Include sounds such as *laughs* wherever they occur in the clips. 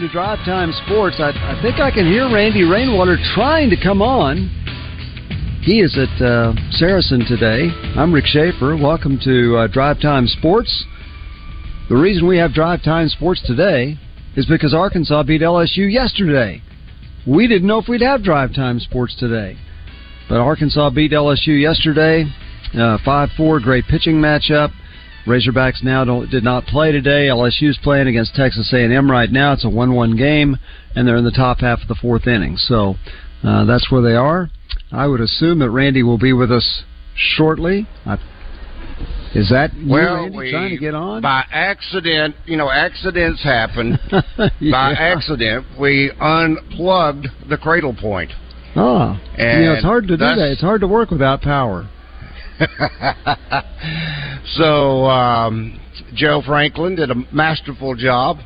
To Drive Time Sports. I, I think I can hear Randy Rainwater trying to come on. He is at uh, Saracen today. I'm Rick Schaefer. Welcome to uh, Drive Time Sports. The reason we have Drive Time Sports today is because Arkansas beat LSU yesterday. We didn't know if we'd have Drive Time Sports today. But Arkansas beat LSU yesterday, uh, 5 4, great pitching matchup. Razorbacks now don't, did not play today. LSU's playing against Texas A&M right now. It's a one-one game, and they're in the top half of the fourth inning. So uh, that's where they are. I would assume that Randy will be with us shortly. I, is that you, Well, Randy, we, trying to get on? by accident, you know, accidents happen. *laughs* By accident, we unplugged the Cradlepoint. Oh, you know, it's hard to do that. It's hard to work without power. *laughs* so um, Joe Franklin did a masterful job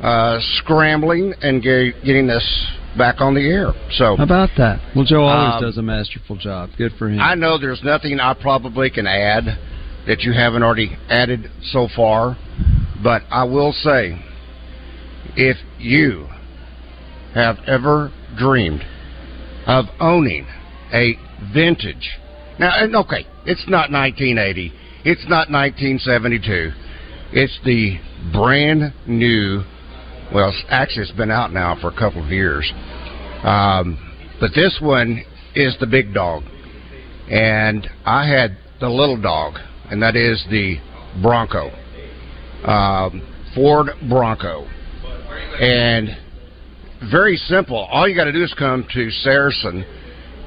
uh, scrambling and ge- getting this back on the air. So How about that? Well, Joe always Um, does a masterful job. Good for him. I know there's nothing I probably can add that you haven't already added so far, but I will say if you have ever dreamed of owning a vintage, now, okay, it's not 1980, it's not 1972, it's the brand new, well, actually, it's been out now for a couple of years, um, but this one is the big dog. And I had the little dog, and that is the Bronco, um, Ford Bronco, and very simple. All you got to do is come to Saracen,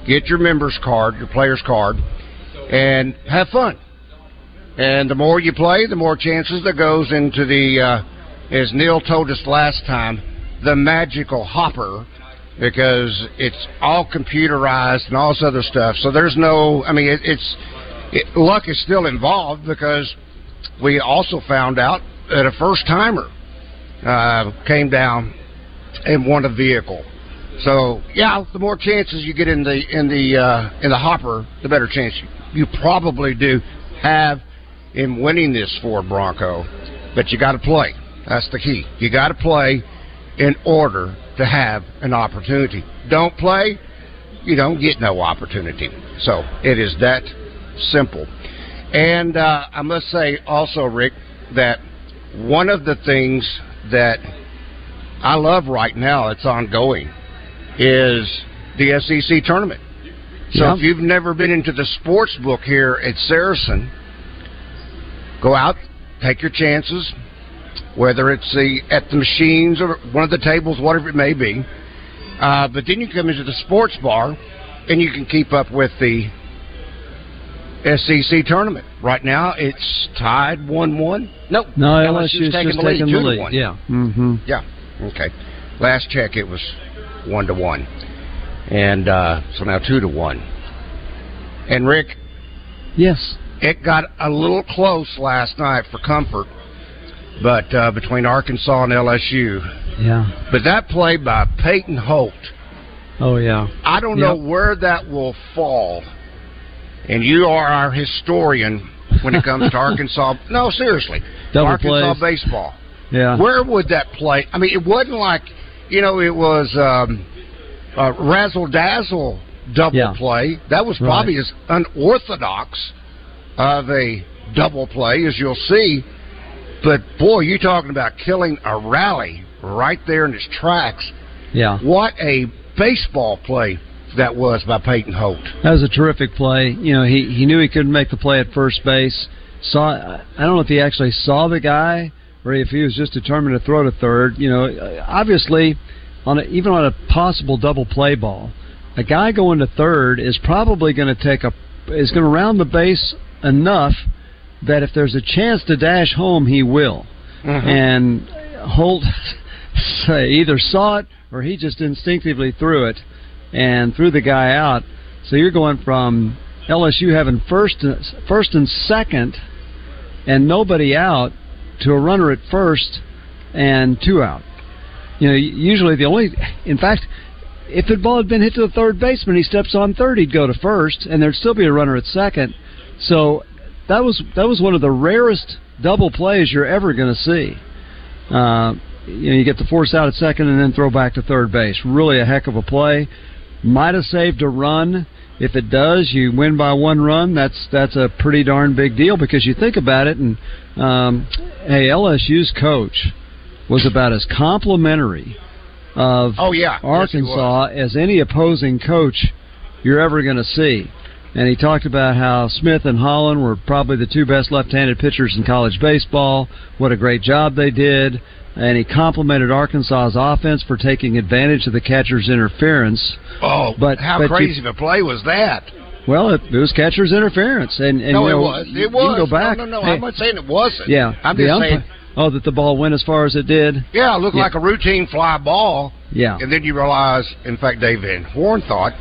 get your members card, your players card, and have fun. And the more you play, the more chances that goes into the, uh, as Neil told us last time, the magical hopper because it's all computerized and all this other stuff. So there's no, I mean, it, it's it, luck is still involved because we also found out that a first timer uh, came down and won a vehicle. So yeah, the more chances you get in the in the uh, in the hopper, the better chance you, you probably do have in winning this Ford Bronco. But you got to play. That's the key. You got to play in order to have an opportunity. Don't play, you don't get no opportunity. So it is that simple. And uh, I must say also, Rick, that one of the things that I love right now, it's ongoing, is the SEC tournament. So Yeah. if you've never been into the sports book here at Saracen, go out, take your chances, whether it's the at the machines or one of the tables, whatever it may be. Uh, but then you come into the sports bar, and you can keep up with the SEC tournament. Right now, it's tied one-one. Nope, no, LSU's LSU's taking just the lead, taking two the to lead. one. Yeah. Mm-hmm. Yeah. Okay. Last check, it was one to one, and uh, so now two to one. And Rick, Yes. it got a little close last night for comfort, but uh, between Arkansas and LSU. Yeah. But that play by Peyton Holt, Oh yeah. I don't know where that will fall. And you are our historian when it comes to *laughs* Arkansas. No, seriously, Double Arkansas plays. baseball. Yeah. Where would that play? I mean, it wasn't like you know it was um, uh, razzle dazzle double yeah. play. That was probably right. as unorthodox of a double play as you'll see. But boy, you're talking about killing a rally right there in its tracks. Yeah. What a baseball play that was by Peyton Holt. That was a terrific play. You know, he he knew he couldn't make the play at first base. Saw I don't know if he actually saw the guy or if he was just determined to throw to third. You know, obviously on a, even on a possible double play ball, a guy going to third is probably going to take a is going to round the base enough that if there's a chance to dash home, he will. Mm-hmm. And Holt *laughs* either saw it or he just instinctively threw it and threw the guy out. So you're going from LSU having first first and second and nobody out to a runner at first and two out. You know, usually the only, in fact, if the ball had been hit to the third baseman, he steps on third, he'd go to first, and there'd still be a runner at second. So that was that was one of the rarest double plays you're ever going to see. Uh, you know, you get the force out at second and then throw back to third base. Really a heck of a play. Might have saved a run. If it does, you win by one run. That's that's a pretty darn big deal because you think about it. And um, hey, LSU's coach was about as complimentary of oh yeah Arkansas yes, as any opposing coach you're ever going to see. And he talked about how Smith and Hollan were probably the two best left-handed pitchers in college baseball. What a great job they did and he complimented Arkansas's offense for taking advantage of the catcher's interference. Oh, but how but crazy you, of a play was that? Well, it, it, was catcher's interference, and, and no, you know, it was. It was. You go back. No, no, no. Hey, I'm not saying it wasn't. Yeah, I'm just saying. Oh, that the ball went as far as it did. Yeah, it looked yeah. like a routine fly ball. Yeah, and then you realize, in fact, Dave Van Horn thought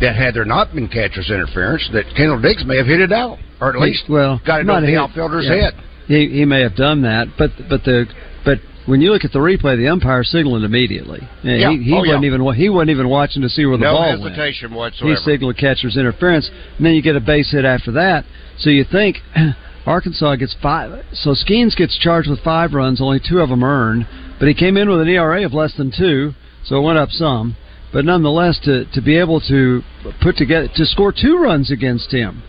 that had there not been catcher's interference, that Kendall Diggs may have hit it out, or at least well, got it over the outfielder's yeah. head. He he may have done that, but but the but when you look at the replay, the umpire signaled immediately. Yeah. He, he oh, wasn't yeah. even he wasn't even watching to see where the no ball went. No hesitation whatsoever. He signaled catcher's interference, and then you get a base hit after that. So you think *clears throat* Arkansas gets five. So Skenes gets charged with five runs, only two of them earned, but he came in with an ERA of less than two, so it went up some. But nonetheless, to to be able to put together to score two runs against him,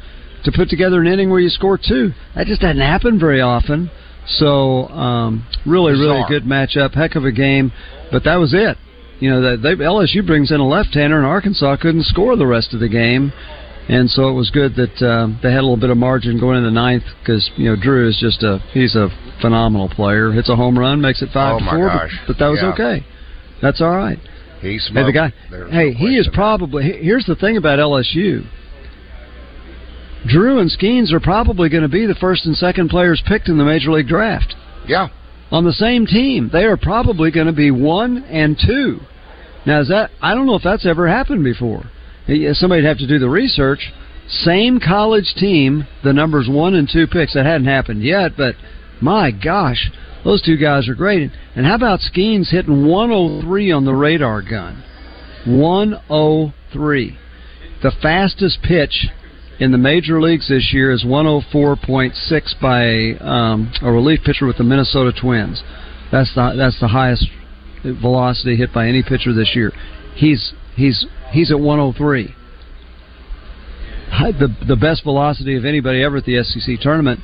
to put together an inning where you score two, that just doesn't happen very often. So um, really, really good matchup. Heck of a game, but that was it. You know, they, LSU brings in a left-hander, and Arkansas couldn't score the rest of the game, and so it was good that uh, they had a little bit of margin going in the ninth because you know Drew is just a he's a phenomenal player. Hits a home run, makes it five oh to four, but, but, that was yeah. okay. That's all right. He Hey, the guy. There's hey, no he is probably. Here's the thing about LSU Drew and Skenes are probably going to be the first and second players picked in the Major League Draft. Yeah. On the same team. They are probably going to be one and two. Now, is that, I don't know if that's ever happened before. Somebody'd have to do the research. Same college team, the numbers one and two picks. That hadn't happened yet, but my gosh, those two guys are great. And how about Skenes hitting 103 on the radar gun? 103. The fastest pitch in the major leagues this year is 104.6 by um, a relief pitcher with the Minnesota Twins. That's the that's the highest velocity hit by any pitcher this year. He's he's he's at 103. The the best velocity of anybody ever at the SEC tournament.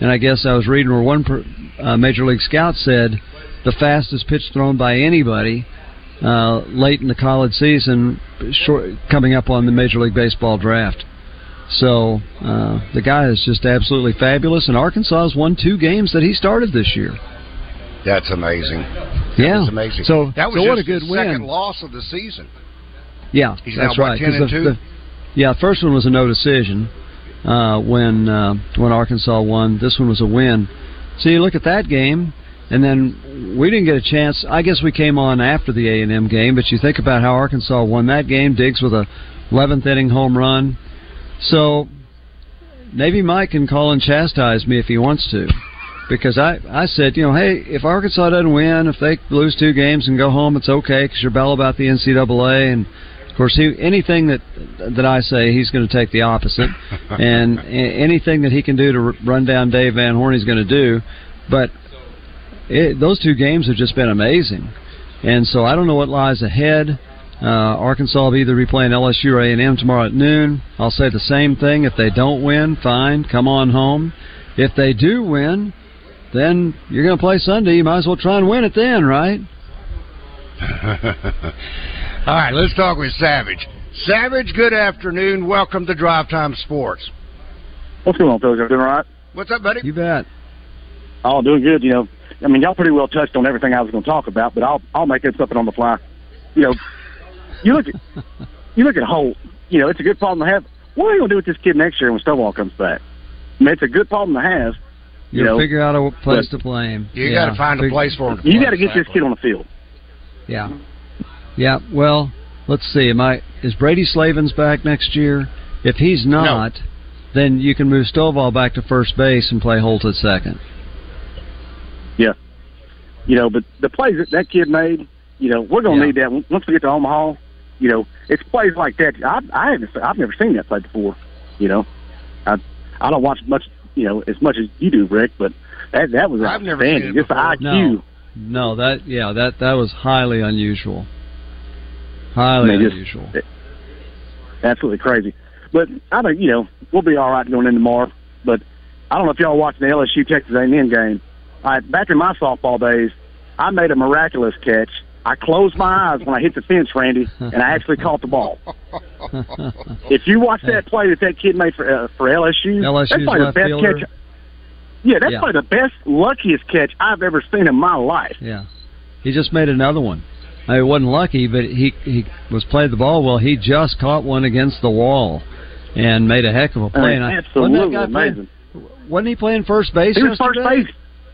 And I guess I was reading where one per, uh, major league scout said the fastest pitch thrown by anybody uh, late in the college season, short, coming up on the Major League Baseball draft. So uh, the guy is just absolutely fabulous, and Arkansas has won two games that he started this year. That's amazing. yeah, amazing. So that was so what a good win. Second loss of the season. Yeah, He's that's now, right. What, 10 and the, two? The, yeah, first one was a no decision uh, when uh, when Arkansas won. This one was a win. So you look at that game, and then we didn't get a chance. I guess we came on after the A and M game, but you think about how Arkansas won that game. Diggs with a 11th inning home run. So Navy Mike can call and chastise me if he wants to. Because I, I said, you know, hey, if Arkansas doesn't win, if they lose two games and go home, it's okay because you're bell about the NCAA. And of course, he, anything that that I say, he's going to take the opposite. *laughs* and anything that he can do to run down Dave Van Horn, he's going to do. But it, those two games have just been amazing. And so I don't know what lies ahead. Uh, Arkansas will either be playing LSU or A&M tomorrow at noon. I'll say the same thing. If they don't win, fine, come on home. If they do win, then you're going to play Sunday. You might as well try and win it then, right? *laughs* All right, let's talk with Savage. Savage, good afternoon. Welcome to Drive Time Sports. What's going on, fellas? Everything all right? What's up, buddy? You bet. Oh, doing good. You know, I mean, y'all pretty well touched on everything I was going to talk about, but I'll I'll make it something on the fly. You know, you look at you look at Holt. You know, it's a good problem to have. What are you going to do with this kid next year when Stovall comes back? I mean, it's a good problem to have. You, you know, figure out a place to play him. You yeah, got to find a place for him. you got to get this kid on the field. Yeah, yeah. Well, let's see. Am I is Brady Slavens back next year? If he's not, no. then you can move Stovall back to first base and play Holt at second. Yeah, you know, but the plays that that kid made, you know, we're going to Yeah. need that once we get to Omaha. You know, it's plays like that. I I haven't I've never seen that play before. You know, I I don't watch much. You know, as much as you do, Rick, but that that was I've never seen it Just the before. IQ. No, no, that yeah, that that was highly unusual. Highly I mean, just- unusual. absolutely crazy. But I think you know we'll be all right going in tomorrow. But I don't know if y'all watching the LSU Texas A&M game. I, back in my softball days, I made a miraculous catch. I closed my eyes when I hit the fence, Randy, and I actually caught the ball. *laughs* If you watch that play that that kid made for uh, for LSU, LSU's that's probably the best fielder. catch. Yeah, that's Yeah. probably the best, luckiest catch I've ever seen in my life. Yeah, he just made another one. I wasn't lucky, but he he was played the ball well. He just caught one against the wall and made a heck of a uh, play. mean, and I, absolutely guy amazing. Playing, wasn't he playing first base? He was first base.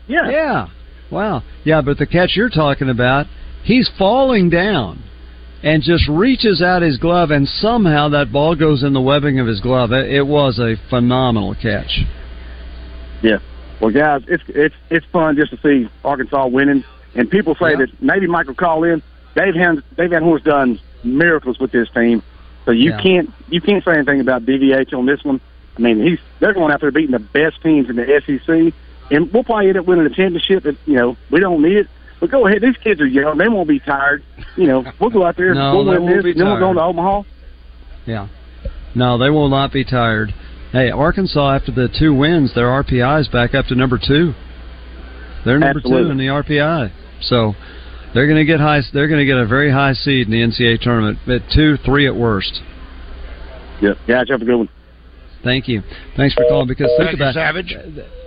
Yeah. Yeah. Wow. Yeah, but the catch you're talking about, he's falling down and just reaches out his glove, and somehow that ball goes in the webbing of his glove. It, it was a phenomenal catch. Yeah. Well, guys, it's it's it's fun just to see Arkansas winning. And people say Yeah. that maybe Michael call in. Dave Van Dave Van Horn's done miracles with this team, so you Yeah. can't you can't say anything about DVH on this one. I mean, he's they're going out there beating the best teams in the SEC, and we'll probably end up winning a championship. If, you know, we don't need it. But go ahead, these kids are young; they won't be tired. You know, *laughs* we'll go out there, No, we'll they win won't this, be and then we'll go to Omaha. Yeah. No, they will not be tired. Hey, Arkansas, after the two wins, their RPI is back up to number two. They're number two in the RPI. So they're going to get high. They're going to get a very high seed in the NCAA tournament, at two, three at worst. Yep, guys, have a good one. Thank you. Thanks for calling. Because think about Savage.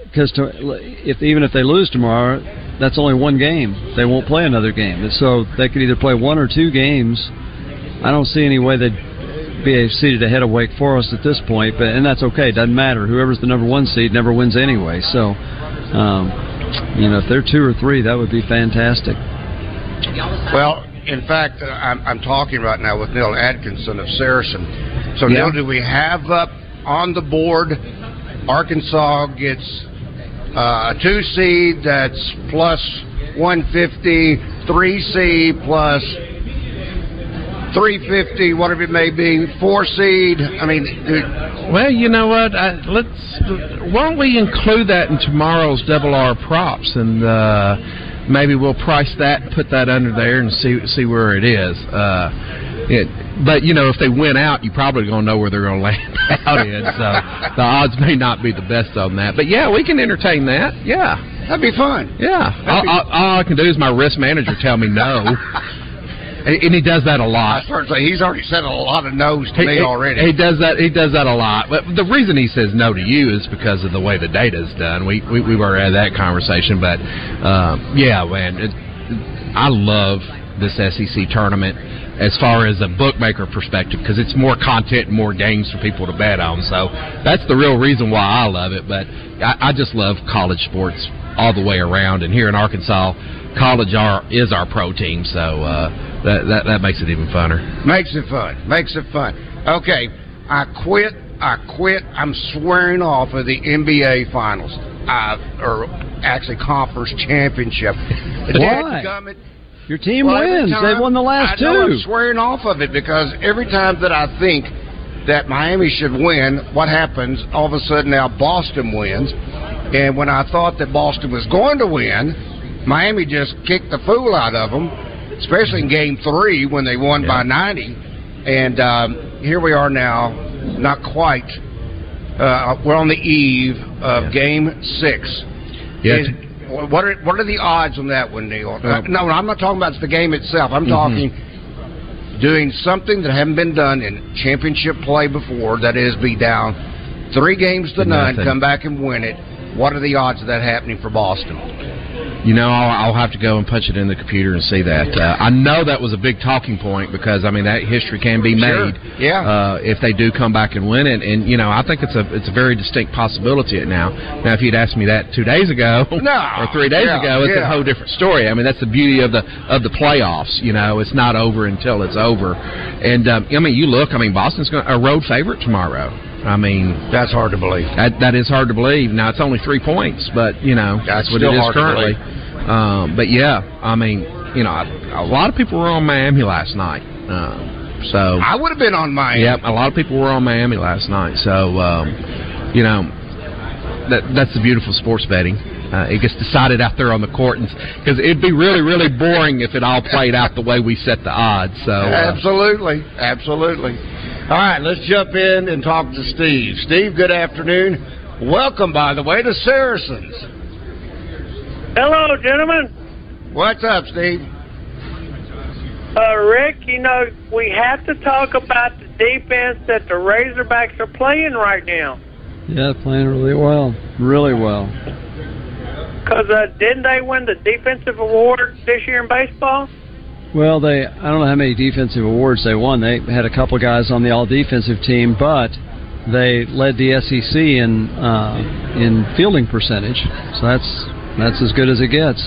because if even if they lose tomorrow, that's only one game. They won't play another game, so they could either play one or two games. I don't see any way they'd be seated ahead of Wake Forest at this point, but and that's okay. Doesn't matter. Whoever's the number one seed never wins anyway. So, um, you know, if they're two or three, that would be fantastic. Well, in fact, uh, I'm, I'm talking right now with Neil Atkinson of Saracen. So, Yeah. Neil, do we have up on the board Arkansas gets uh, a two seed that's plus 150, three seed plus 350, whatever it may be, four seed? I mean, Well, you know what? I, let's. Why don't we include that in tomorrow's double R props, and uh, maybe we'll price that and put that under there and see see where it is. Uh, it, but you know, if they win out, you probably gonna know where they're gonna *laughs* land out in. So the odds may not be the best on that. But yeah, we can entertain that. Yeah, that'd be fun. yeah. All, all, all I can do is my risk manager tell me no, *laughs* and, he does that a lot. started to say he's already said a lot of no's to me He- he- already. He does that. He does that a lot. But the reason he says no to you is because of the way the data is done. We we we've already had that conversation. But um, yeah, man, it, I love this SEC tournament as far as a bookmaker perspective because it's more content and more games for people to bet on. So that's the real reason why I love it. But I, I just love college sports all the way around. And here in Arkansas, college are, is our pro team. So uh, that, that that makes it even funner. Makes it fun. Makes it fun. Okay, I quit. I quit. I'm swearing off of the NBA Finals, uh, or actually Conference Championship. *laughs* Why? Your team Well, wins. time- They've won the last I two. I'm swearing off of it because every time that I think that Miami should win, what happens? All of a sudden now Boston wins, and when I thought that Boston was going to win, Miami just kicked the fool out of them. especially in Game Three when they won yeah. by ninety. And um, here we are now, not quite. Uh, we're on the eve of yeah. Game Six. Yeah. Is, what are what are the odds on that one, Neil? Uh, no, I'm not talking about the game itself. I'm mm-hmm. talking doing something that haven't been done in championship play before. That is, be down three games to none, come back and win it. What are the odds of that happening for Boston? You know, I'll, I'll have to go and punch it in the computer and see that. Uh, I know that was a big talking point because I mean that history can be made. Sure. Yeah. Uh, if they do come back and win it, and you know, I think it's a it's a very distinct possibility now. Now, if you'd asked me that two days ago no. *laughs* or three days yeah. ago, it's yeah. a whole different story. I mean, that's the beauty of the of the playoffs. You know, it's not over until it's over. And um, I mean, you look. I mean, Boston's going a road favorite tomorrow. I mean, that's hard to believe. That, that is hard to believe. Now it's only three points, but you know that's, that's what it is currently. Um, but yeah, I mean, you know, a lot of people were on Miami last night. Um, so I would have been on Miami. Yep, a lot of people were on Miami last night. So um, you know, that that's the beautiful sports betting. Uh, it gets decided out there on the court, because it'd be really, really boring if it all played out the way we set the odds. So uh, absolutely, absolutely. All right, let's jump in and talk to Steve. Steve, good afternoon. Welcome, by the way, to Saracens. Hello, gentlemen. What's up, Steve? Uh, Rick, you know, we have to talk about the defense that the Razorbacks are playing right now. Yeah, playing really well. Really well. Because uh, didn't they win the defensive award this year in baseball? Well, they I don't know how many defensive awards they won. They had a couple guys on the all defensive team, but they led the SEC in uh, in fielding percentage. So that's that's as good as it gets.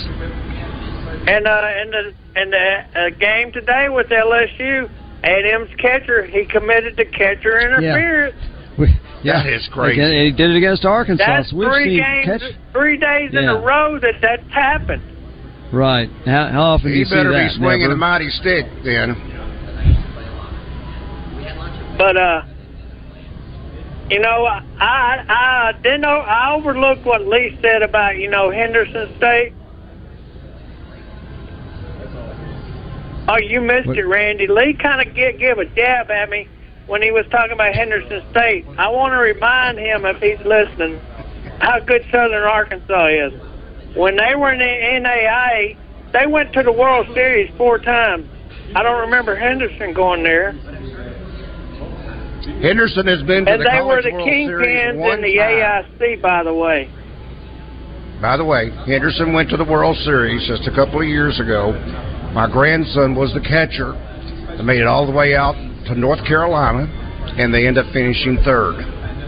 And uh, in the in the uh, game today with LSU, A&M's catcher he committed to catcher interference. Yeah. We, yeah, that is crazy. He did it against Arkansas. That's so three games, catch... three days yeah. in a row that that's happened. Right. How, how often he do you see that? He better be swinging Never. a mighty stick then. But uh, you know, I I didn't know I overlooked what Lee said about you know Henderson State. Oh, you missed what? it, Randy. Lee kind of give, give a jab at me when he was talking about Henderson State. I want to remind him, if he's listening, how good Southern Arkansas is. When they were in the NAIA, they went to the World Series four times. I don't remember Henderson going there. Henderson has been to the World Series. and the they were the kingpins in the time. AIC, by the way. By the way, Henderson went to the World Series just a couple of years ago. My grandson was the catcher. They made it all the way out to North Carolina, and they end up finishing third.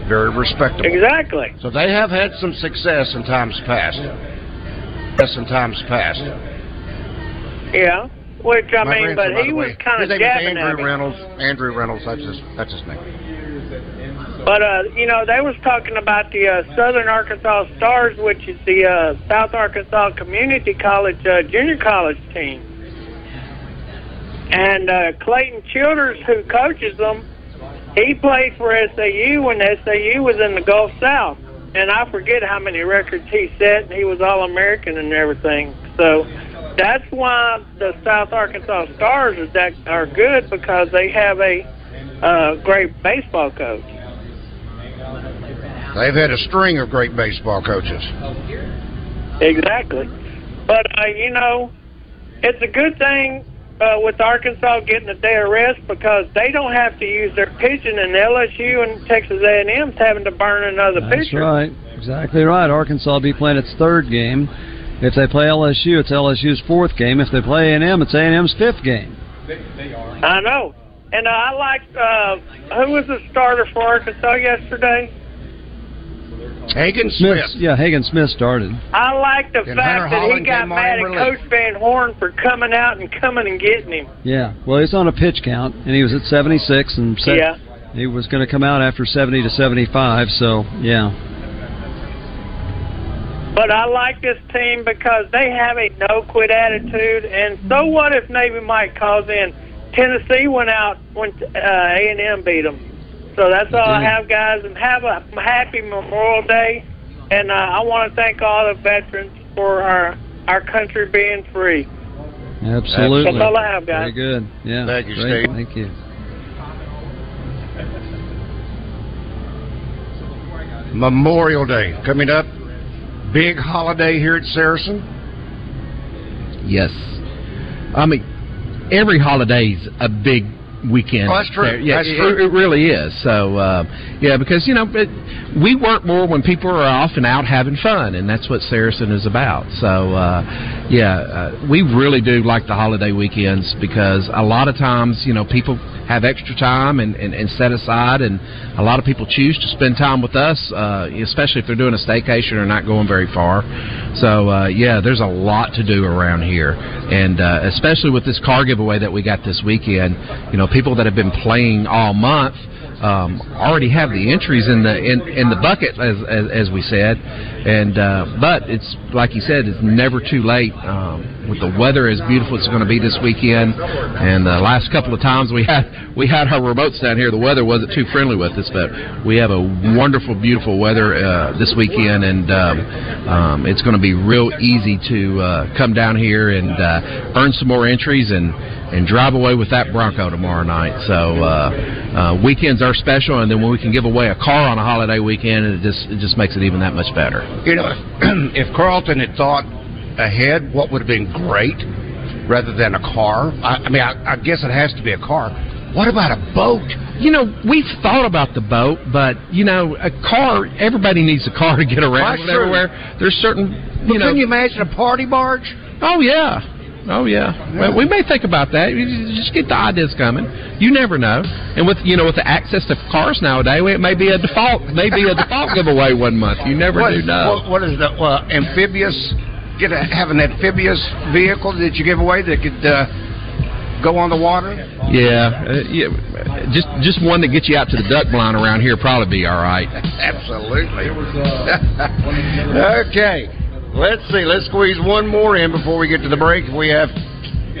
Very respectable. Exactly. So they have had some success in times past in times past. Yeah, which I My mean, but he was kind of jabbing Andrew at me. Reynolds. Andrew Reynolds. That's his. That's his name. But uh, you know, they was talking about the uh, Southern Arkansas Stars, which is the uh, South Arkansas Community College uh, junior college team, and uh, Clayton Childers, who coaches them, he played for SAU when SAU was in the Gulf South and I forget how many records he set, and he was All American and everything. So that's why the South Arkansas Stars is that are good because they have a uh, great baseball coach. They've had a string of great baseball coaches. Exactly, but uh, you know, it's a good thing uh, with Arkansas getting a day of rest because they don't have to use their pitching, and LSU and Texas A&M's having to burn another pigeon. That's pitcher. right, exactly right. Arkansas will be playing its third game. If they play LSU, it's LSU's fourth game. If they play A&M, it's A&M's fifth game. I know, and uh, I like uh, who was the starter for Arkansas yesterday. Hagen Smith. Yeah, Hagen Smith started. I like the And fact Hunter that Hollan he got mad at relief. Coach Van Horn for coming out and coming and getting him. Yeah, well, he's on a pitch count, and he was at 76, and se- Yeah. he was going to come out after 70 to 75. So, yeah, But I like this team because they have a no quit attitude. And so what if Navy Mike calls in? Tennessee went out when uh, A and M beat them. So that's all I have, guys. And have a happy Memorial Day. And uh, I want to thank all the veterans for our our country being free. Absolutely. That's all I have, guys. Very good. Yeah. Thank you, Great. Steve. Thank you. Memorial Day coming up. Big holiday here at Saracen. Yes. I mean, every holiday's a big weekend. Oh, that's true. Yeah, That's it, true. it really is. So, uh, yeah, because you know, it, we work more when people are off and out having fun, and that's what Saracen is about. So, uh, yeah, uh, we really do like the holiday weekends because a lot of times, you know, people have extra time and, and, and set aside, and a lot of people choose to spend time with us, uh, especially if they're doing a staycation or not going very far. So, uh, yeah, there's a lot to do around here, and uh, especially with this car giveaway that we got this weekend, you know, people that have been playing all month um, already have the entries in the in, in the bucket, as, as as we said, and uh, but it's like you said, it's never too late. Um, with the weather as beautiful as it's going to be this weekend, and the last couple of times we *laughs* had we had our remotes down here, the weather wasn't too friendly with us, but we have a wonderful, beautiful weather uh, this weekend, and um, um, it's going to be real easy to uh, come down here and uh, earn some more entries and and drive away with that Bronco tomorrow night. So uh, uh, weekends are special, and then when we can give away a car on a holiday weekend, it just it just makes it even that much better. You know, *clears throat* if Carlton had thought ahead, what would have been great, rather than a car. I, I mean, I, I guess it has to be a car. What about a boat? You know, we've thought about the boat, but you know, a car. Everybody needs a car to get around everywhere. There's certain, you know. can you imagine a party barge? Oh yeah. Oh yeah. Well, we may think about that. You just get the ideas coming. You never know. And with you know with the access to cars nowadays, it may be a default, maybe a default *laughs* giveaway one month. You never what, do know. What, what is the uh, amphibious? Get a, have an amphibious vehicle that you give away that could uh, go on the water. Yeah, uh, yeah. Just just one that gets you out to the duck blind around here probably be all right. *laughs* Absolutely. *laughs* okay. Let's see. Let's squeeze one more in before we get to the break. We have.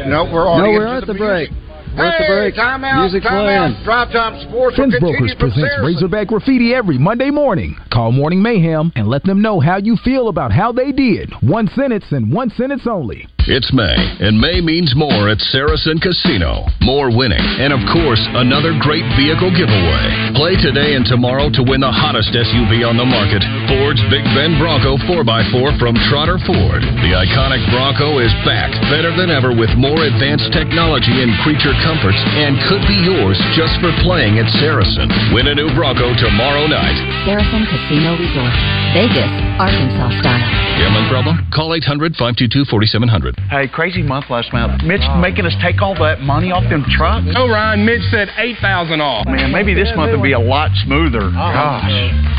No, we're No, we're at the music. break. We're at the Hey, break. time out, Music time playing. out. Drive Time Sports Fence Brokers presents. Razorback Graffiti every Monday morning. Call Morning Mayhem and let them know how you feel about how they did. One sentence and one sentence only. It's May, and May means more at Saracen Casino. More winning, and of course, another great vehicle giveaway. Play today and tomorrow to win the hottest SUV on the market Ford's Big Bend Bronco 4x4 from Trotter Ford. The iconic Bronco is back, better than ever with more advanced technology and creature comforts, and could be yours just for playing at Saracen. Win a new Bronco tomorrow night. Saracen Casino Resort, Vegas, Arkansas style. Gambling problem? Call 800 522 4700. Hey, crazy month last month. Mitch making us take all that money off them trucks. Oh, Ryan, Mitch said 8000 off. Man, maybe this month would be a lot smoother. Oh, Gosh.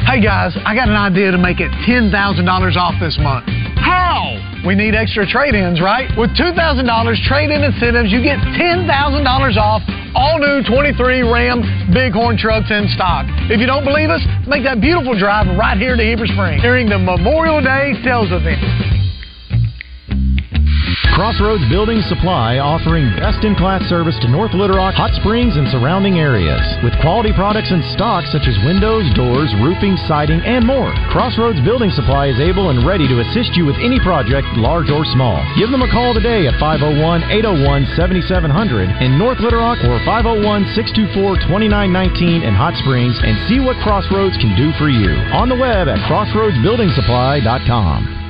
Hey guys, I got an idea to make it $10,000 off this month. How? We need extra trade ins, right? With $2,000 trade in incentives, you get $10,000 off all new 23 Ram Bighorn trucks in stock. If you don't believe us, make that beautiful drive right here to Heber Springs during the Memorial Day sales event. Crossroads Building Supply offering best in class service to North Little Rock, Hot Springs, and surrounding areas. With quality products in stock such as windows, doors, roofing, siding, and more. Crossroads Building Supply is able and ready to assist you with any project, large or small. Give them a call today at 501 801 7700 in North Little Rock or 501 624 2919 in Hot Springs and see what Crossroads can do for you. On the web at crossroadsbuildingsupply.com.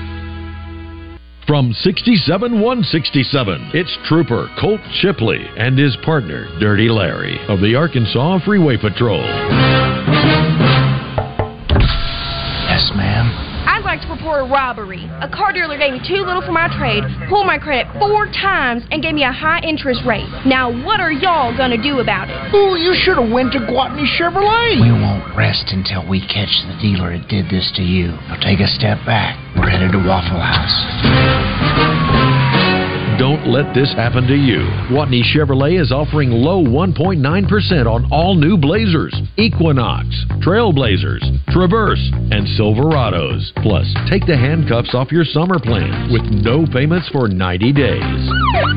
From 67167, it's Trooper Colt Shipley and his partner, Dirty Larry, of the Arkansas Freeway Patrol. I'd like to report a robbery. A car dealer gave me too little for my trade, pulled my credit four times, and gave me a high interest rate. Now, what are y'all gonna do about it? Ooh, you should have went to Gwatney Chevrolet. We won't rest until we catch the dealer that did this to you. Now take a step back. We're headed to Waffle House. Don't let this happen to you. Gwatney Chevrolet is offering low 1.9% on all new Blazers, Equinox, Trailblazers, Traverse, and Silverados. Plus, take the handcuffs off your summer plan with no payments for 90 days.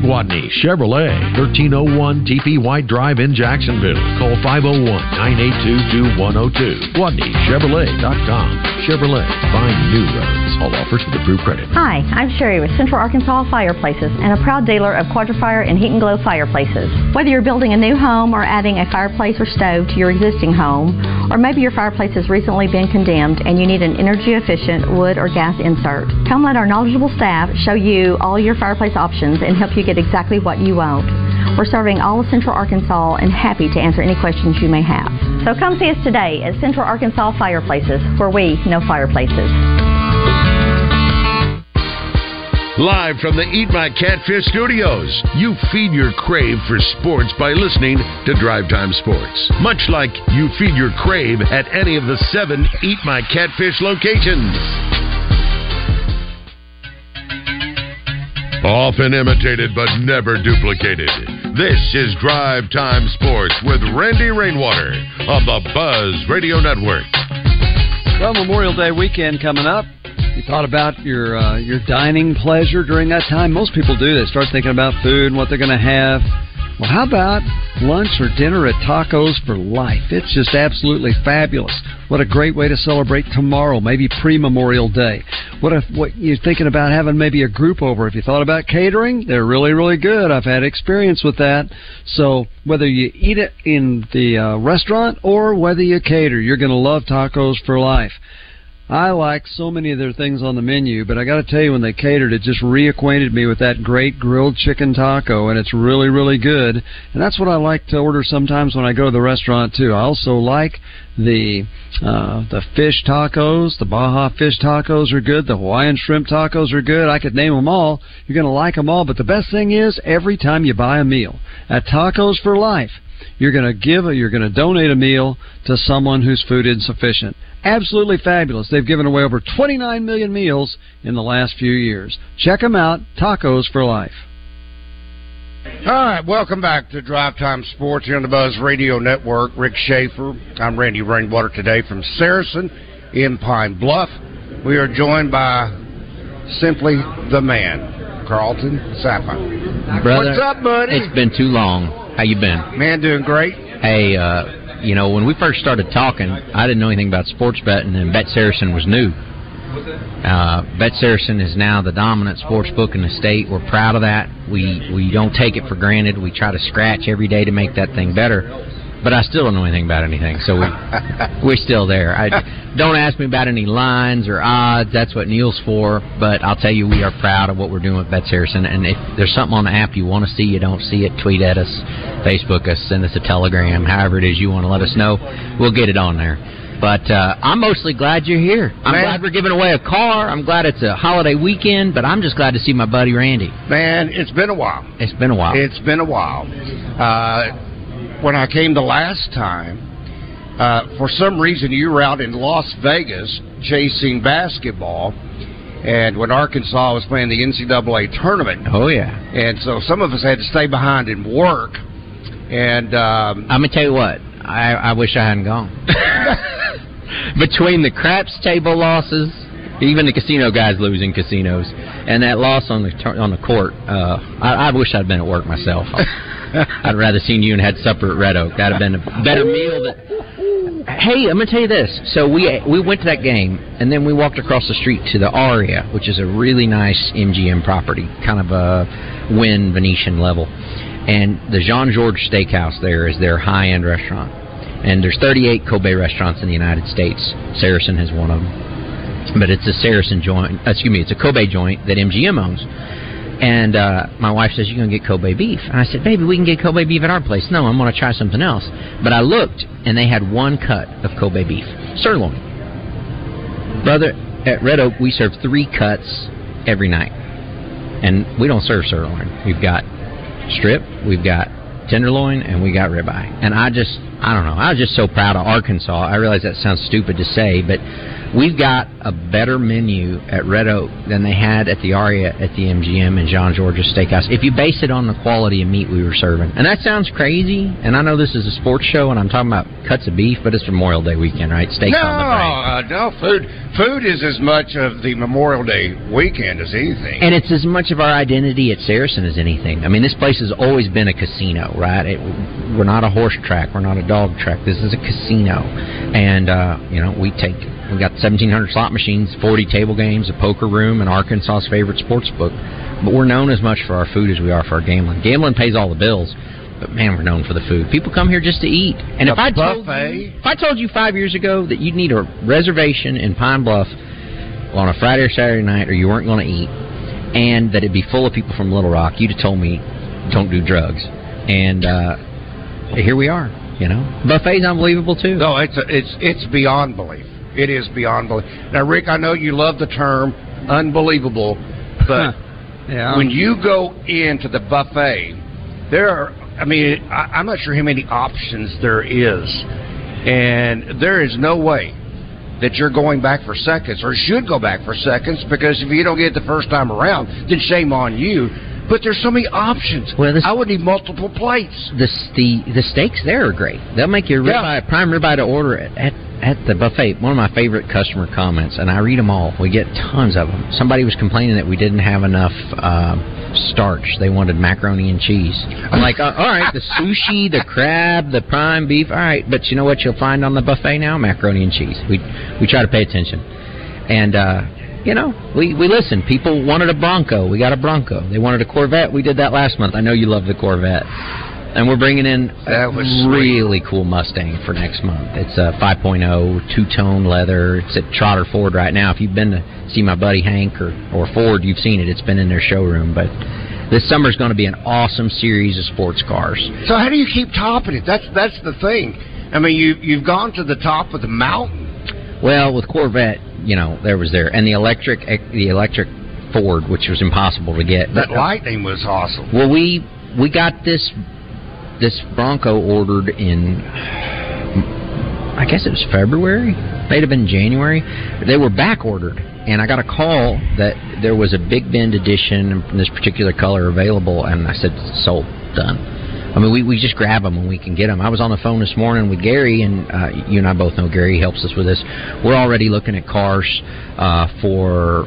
Gwatney Chevrolet, 1301 TP White Drive in Jacksonville. Call 501-982-2102. GwatneyChevrolet.com. Chevrolet, find new roads. All offers with approved credit. Hi, I'm Sherry with Central Arkansas Fireplaces and a proud dealer of Quadra-Fire and Heat and Glow fireplaces. Whether you're building a new home or adding a fireplace or stove to your existing home, or maybe your fireplace has recently been condemned and you need an energy efficient wood or gas insert, come let our knowledgeable staff show you all your fireplace options and help you get exactly what you want. We're serving all of Central Arkansas and happy to answer any questions you may have. So come see us today at Central Arkansas Fireplaces, where we know fireplaces. Live from the Eat My Catfish studios, you feed your crave for sports by listening to Drive Time Sports. Much like you feed your crave at any of the seven Eat My Catfish locations. Often imitated but never duplicated. This is Drive Time Sports with Randy Rainwater on the Buzz Radio Network. Well, Memorial Day weekend coming up. You thought about your uh, your dining pleasure during that time? Most people do. They start thinking about food and what they're going to have. Well, how about lunch or dinner at Tacos for Life? It's just absolutely fabulous. What a great way to celebrate tomorrow, maybe pre-Memorial Day. What if what you're thinking about having maybe a group over? If you thought about catering, they're really really good. I've had experience with that. So whether you eat it in the uh, restaurant or whether you cater, you're going to love Tacos for Life. I like so many of their things on the menu, but I got to tell you, when they catered, it just reacquainted me with that great grilled chicken taco, and it's really, really good. And that's what I like to order sometimes when I go to the restaurant too. I also like the uh, the fish tacos. The Baja fish tacos are good. The Hawaiian shrimp tacos are good. I could name them all. You're to like them all. But the best thing is, every time you buy a meal at Tacos for Life, you're going to give a, you're going to donate a meal to someone whose food is insufficient. Absolutely fabulous. They've given away over 29 million meals in the last few years. Check them out. Tacos for Life. All right, welcome back to Drive Time Sports here on the Buzz Radio Network. Rick Schaefer. I'm Randy Rainwater today from Saracen in Pine Bluff. We are joined by simply the man, Carlton Saffa. Brother, What's up, buddy? It's been too long. How you been? Man, doing great. Hey, uh, you know, when we first started talking, I didn't know anything about sports betting, and Bet Saracen was new. Uh, Bet Saracen is now the dominant sports book in the state. We're proud of that. We we don't take it for granted. We try to scratch every day to make that thing better. But I still don't know anything about anything, so we *laughs* we're still there. I, don't ask me about any lines or odds. That's what Neil's for. But I'll tell you, we are proud of what we're doing with Bet Saracen. And if there's something on the app you want to see, you don't see it, tweet at us, Facebook us, send us a telegram, however it is you want to let us know. We'll get it on there. But uh, I'm mostly glad you're here. I'm Man. glad we're giving away a car. I'm glad it's a holiday weekend. But I'm just glad to see my buddy Randy. Man, it's been a while. It's been a while. It's been a while. Uh, when I came the last time, uh, for some reason you were out in Las Vegas chasing basketball, and when Arkansas was playing the NCAA tournament. Oh yeah. And so some of us had to stay behind and work. And um, I'm gonna tell you what. I, I wish I hadn't gone. *laughs* Between the craps table losses, even the casino guys losing casinos, and that loss on the on the court, uh, I, I wish I'd been at work myself. *laughs* I'd rather seen you and had supper at Red Oak. That'd have been a better meal. That hey, I'm gonna tell you this. So we we went to that game, and then we walked across the street to the Aria, which is a really nice MGM property, kind of a Wynn Venetian level. And the Jean Georges Steakhouse there is their high end restaurant. And there's 38 Kobe restaurants in the United States. Saracen has one of them, but it's a Saracen joint. Excuse me, it's a Kobe joint that MGM owns. And uh, my wife says, You're going to get Kobe beef. And I said, Baby, we can get Kobe beef at our place. No, I'm going to try something else. But I looked, and they had one cut of Kobe beef sirloin. Brother, at Red Oak, we serve three cuts every night. And we don't serve sirloin. We've got strip, we've got tenderloin, and we got ribeye. And I just, I don't know. I was just so proud of Arkansas. I realize that sounds stupid to say, but we've got a better menu at Red Oak than they had at the Aria at the MGM and Jean Georges Steakhouse. If you base it on the quality of meat we were serving, and that sounds crazy. And I know this is a sports show, and I'm talking about cuts of beef, but it's Memorial Day weekend, right? Steaks no, on the brain. uh, no food. Food is as much of the Memorial Day weekend as anything. And it's as much of our identity at Saracen as anything. I mean, this place has always been a casino, right? It, we're not a horse track. We're not a dog track. This is a casino, and uh, you know we take we got 1,700 slot machines, 40 table games, a poker room, and Arkansas's favorite sports book. But we're known as much for our food as we are for our gambling. Gambling pays all the bills. But man, we're known for the food. People come here just to eat. And if I told you, if I told you five years ago that you'd need a reservation in Pine Bluff on a Friday or Saturday night, or you weren't going to eat, and that it'd be full of people from Little Rock, you'd have told me, "Don't do drugs." And uh, here we are. You know, buffet's unbelievable too. No, it's it's it's beyond belief. It is beyond belief. Now, Rick, I know you love the term unbelievable, but Yeah. when you go into the buffet, there are. I mean, I, I'm not sure how many options there is, and there is no way that you're going back for seconds or should go back for seconds because if you don't get it the first time around, then shame on you. But there's so many options. I would need multiple plates. the the the steaks there are great. They'll make your ribeye, prime ribeye to order at, at at the buffet. One of my favorite customer comments, and I read them all. We get tons of them. Somebody was complaining that we didn't have enough uh, starch. They wanted macaroni and cheese. I'm like, uh, all right, the sushi, the crab, the prime beef. All right, but you know what you'll find on the buffet now? Macaroni and cheese. We we try to pay attention, and. uh you know, we we listen. People wanted a Bronco. We got a Bronco. They wanted a Corvette. We did that last month. I know you love the Corvette. And we're bringing in that a really cool Mustang for next month. It's a 5.0 two-tone leather. It's at Trotter Ford right now. If you've been to see my buddy Hank or, or Ford, you've seen it. It's been in their showroom. But this summer is going to be an awesome series of sports cars. So how do you keep topping it? That's that's the thing. I mean, you you've gone to the top of the mountain. Well, with Corvette, you know, there was there, and the electric eh, the electric Ford, which was impossible to get. That Lightning was awesome. Well, we we got this this Bronco ordered in, I guess it was February. Might have been January. They were back ordered, and I got a call that there was a Big Bend edition in this particular color available, and I said, "Sold, done." I mean, we, we just grab them when we can get them. I was on the phone this morning with Gary, and uh, you and I both know Gary helps us with this. We're already looking at cars uh, for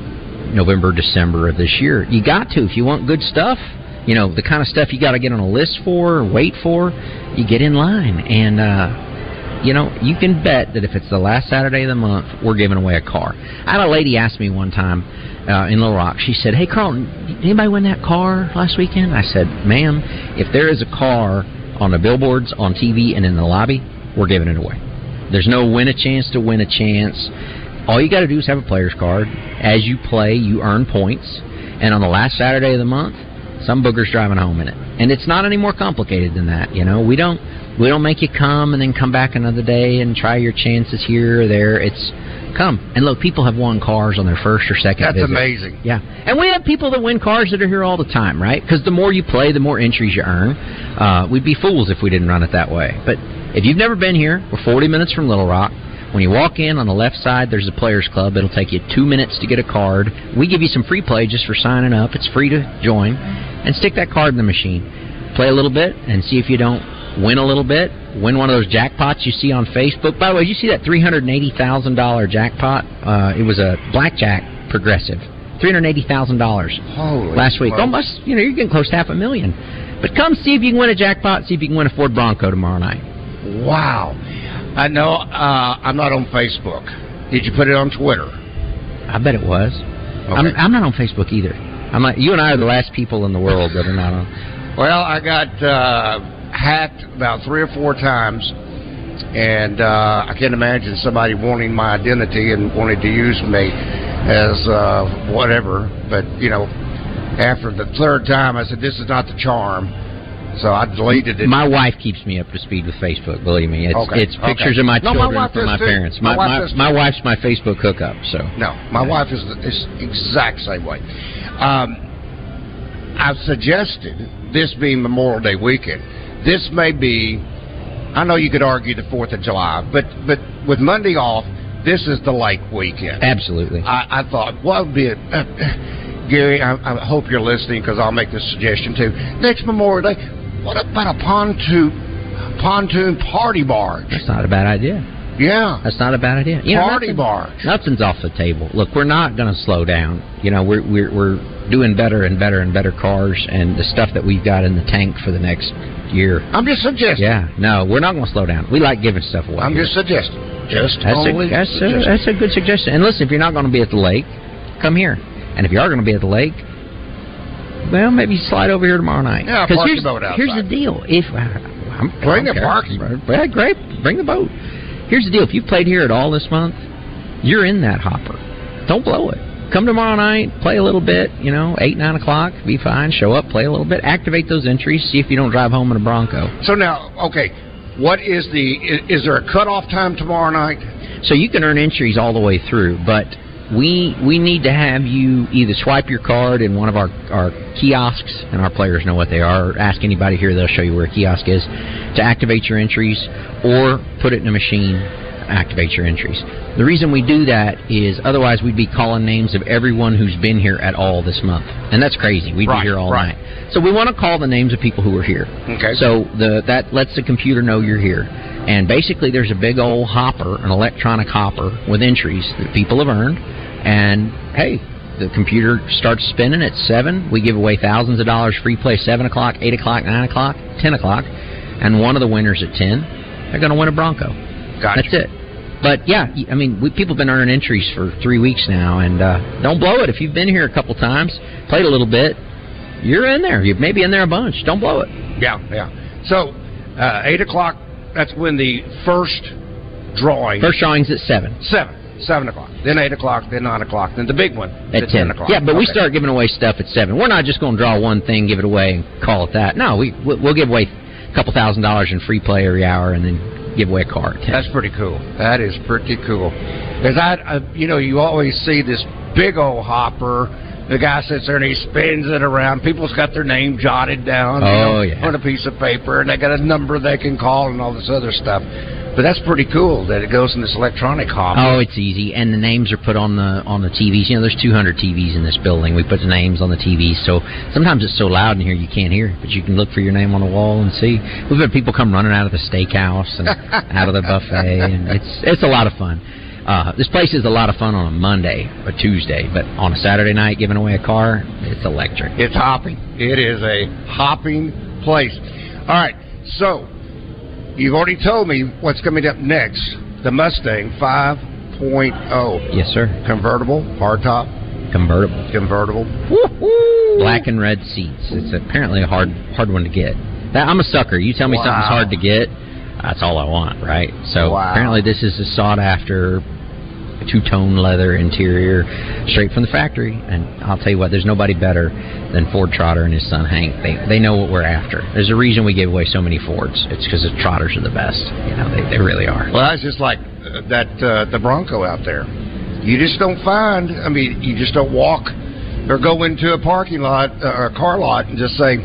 November, December of this year. You got to if you want good stuff. You know the kind of stuff you got to get on a list for, or wait for. You get in line, and uh, you know you can bet that if it's the last Saturday of the month, we're giving away a car. I had a lady ask me one time uh, in Little Rock. She said, "Hey, Carlton, anybody win that car last weekend?" I said, "Ma'am, if there is a car on the billboards, on TV, and in the lobby, we're giving it away. There's no win a chance to win a chance. All you got to do is have a player's card. As you play, you earn points, and on the last Saturday of the month, some booger's driving home in it. And it's not any more complicated than that. You know, we don't we don't make you come and then come back another day and try your chances here or there. It's come and look. People have won cars on their first or second. That's visit. amazing. Yeah, and we have people that win cars that are here all the time, right? Because the more you play, the more entries you earn. Uh, we'd be fools if we didn't run it that way. But if you've never been here, we're 40 minutes from Little Rock. When you walk in on the left side, there's a Players Club. It'll take you two minutes to get a card. We give you some free play just for signing up. It's free to join, and stick that card in the machine. Play a little bit and see if you don't win a little bit. Win one of those jackpots you see on Facebook. By the way, did you see that three hundred eighty thousand dollar jackpot? Uh, it was a blackjack progressive. Three hundred eighty thousand dollars Holy last week. smokes. Almost, you know, you're getting close to half a million. But come see if you can win a jackpot. See if you can win a Ford Bronco tomorrow night. Wow. I know. Uh, I'm not on Facebook. Did you put it on Twitter? I bet it was. I'm, I'm not on Facebook either. I'm not. You and I are the last people in the world that are not on. Well, I got uh, hacked about three or four times, and uh, I can't imagine somebody wanting my identity and wanting to use me as uh, whatever. But you know, after the third time, I said, "This is not the charm." So I deleted it. My wife keeps me up to speed with Facebook. Believe me, it's Okay, it's okay. pictures of my No, my children wife from my too. parents. My My wife my, my wife's my Facebook hookup. So No, my wife is is exact same way. Um, I've suggested this being Memorial Day weekend. This may be I know you could argue the Fourth of July, but but with Monday off, this is the Lake weekend. Absolutely. I, I thought, what would be a, uh, Gary? I, I hope you're listening because I'll make this suggestion too. Next Memorial Day, what about a pontoon pontoon party barge? That's not a bad idea. Yeah, that's not a bad idea. You know, party nothing- barge. Nothing's off the table. Look, we're not going to slow down. You know, we're we're we're doing better and better and better cars, and the stuff that we've got in the tank for the next year. I'm just suggesting. Yeah, no, we're not going to slow down. We like giving stuff away. I'm just suggesting. Just That's only a, that's, a, that's a good suggestion. And listen, if you're not going to be at the lake, come here. And if you are going to be at the lake, well, maybe slide over here tomorrow night. Yeah, park here's, your boat Here's the deal: if uh, I'm, I Bring the parking. Yeah, great. Bring the boat. Here's the deal: if you've played here at all this month, you're in that hopper. Don't blow it. Come tomorrow night, play a little bit. You know, eight nine o'clock, be fine. Show up, play a little bit, activate those entries. See if you don't drive home in a Bronco. So now, okay, what is the? Is there a cutoff time tomorrow night? So you can earn entries all the way through, but we we need to have you either swipe your card in one of our, our kiosks, and our players know what they are. Or ask anybody here; they'll show you where a kiosk is to activate your entries, or put it in a machine. Activate your entries. The reason we do that is otherwise we'd be calling names of everyone who's been here at all this month, and that's crazy. We'd Right, be here all right. night. So we want to call the names of people who are here. Okay. So the that lets the computer know you're here. And basically there's a big old hopper, an electronic hopper with entries that people have earned. And hey, the computer starts spinning at seven. We give away thousands of dollars free play seven o'clock, eight o'clock, nine o'clock, ten o'clock. And one of the winners at ten, they're gonna win a Bronco. Gotcha. That's it. But yeah, I mean, we, people have been earning entries for three weeks now, and uh, don't blow it. If you've been here a couple times, played a little bit, you're in there. You may be in there a bunch. Don't blow it. Yeah, yeah. So uh, eight o'clock. That's when the first drawing. First drawing's at seven. Seven. Seven o'clock. Then eight o'clock. Then nine o'clock. Then the big one At at ten o'clock. Yeah, but we start giving away stuff at seven. We're not just going to draw one thing, give it away, and call it that. No, we we'll give away a couple thousand dollars in free play every hour, and then give away a car. At 10. That's pretty cool. That is pretty cool. Because I, I, you know, you always see this big old hopper. The guy sits there and he spins it around. People's got their name jotted down you Oh, know, yeah. on a piece of paper, and they got a number they can call and all this other stuff. But that's pretty cool that it goes in this electronic hopper. Oh, it's easy, and the names are put on the on the TVs. You know, there's 200 TVs in this building. We put the names on the TVs, so sometimes it's so loud in here you can't hear, but you can look for your name on the wall and see. We've had people come running out of the steakhouse and out of the buffet, and it's it's a lot of fun. Uh, this place is a lot of fun on a Monday or Tuesday, but on a Saturday night giving away a car, it's electric. It's hopping. It is a hopping place. All right, so you've already told me what's coming up next. The Mustang 5.0. Yes, sir. Convertible, hardtop, Convertible. convertible. Black and red seats. It's apparently a hard hard one to get. That, I'm a sucker. You tell me Wow. something's hard to get, that's all I want, right? So Wow. apparently this is a sought after two tone leather interior, straight from the factory. And I'll tell you what, there's nobody better than Ford Trotter and his son Hank. They they know what we're after. There's a reason we give away so many Fords. It's because the Trotters are the best. You know, they, they really are. Well, that's just like uh, that uh, the Bronco out there. You just don't find. I mean, you just don't walk or go into a parking lot uh, or a car lot and just say,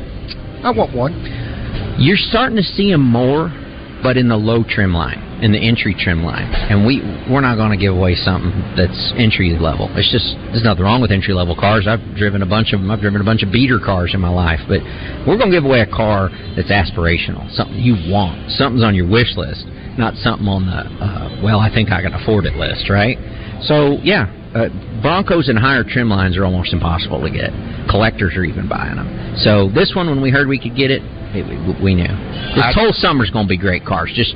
"I want one." You're starting to see them more, but in the low trim line, in the entry trim line, and we we're not going to give away something that's entry level. It's just there's nothing wrong with entry level cars. I've driven a bunch of them. I've driven a bunch of beater cars in my life, but we're going to give away a car that's aspirational, something you want, something's on your wish list, not something on the uh, well, I think I can afford it list, right? So yeah, uh, Broncos and higher trim lines are almost impossible to get. Collectors are even buying them. So this one, when we heard we could get it, it we, we knew. This I- whole summer's going to be great cars. Just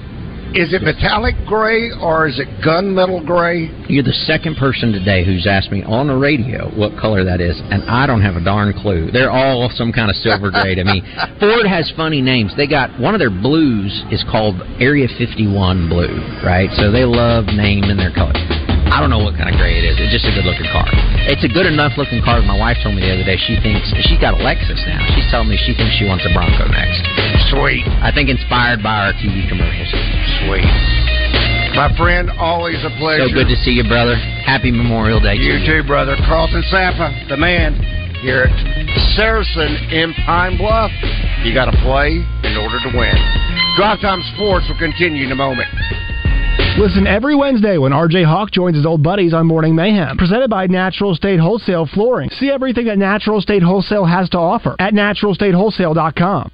Is it metallic gray or is it gunmetal gray? you're the second person today who's asked me on the radio what color that is, and I don't have a darn clue. They're all some kind of silver gray to me. *laughs* Ford has funny names. They got one of their blues is called Area 51 Blue, right? So they love naming their color. I don't know what kind of gray it is. It's just a good looking car. It's a good enough looking car. My wife told me the other day she thinks she's got a Lexus now. She's telling me she thinks she wants a Bronco next. Sweet. I think inspired by our TV commercials. Sweet. My friend, always a pleasure. So good to see you, brother. Happy Memorial Day. to You too, brother. Carlton Saffa, the man here at Saracen in Pine Bluff. You got to play in order to win. Drive Time Sports will continue in a moment. Listen every Wednesday when RJ Hawk joins his old buddies on Morning Mayhem. Presented by Natural State Wholesale Flooring. See everything that Natural State Wholesale has to offer at naturalstatewholesale.com.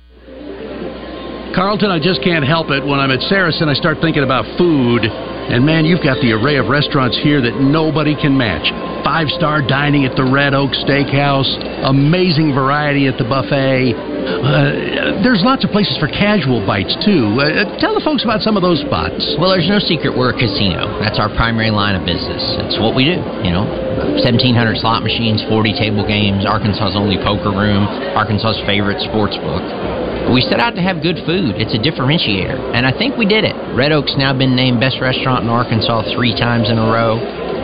Carlton, I just can't help it. When I'm at Saracen, I start thinking about food. And man, you've got the array of restaurants here that nobody can match. Five star dining at the Red Oak Steakhouse, amazing variety at the buffet. Uh, there's lots of places for casual bites, too. Uh, tell the folks about some of those spots. Well, there's no secret we're a casino. That's our primary line of business. It's what we do, you know. 1,700 slot machines, 40 table games, Arkansas's only poker room, Arkansas's favorite sports book. We set out to have good food. It's a differentiator. And I think we did it. Red Oak's now been named best restaurant in Arkansas three times in a row.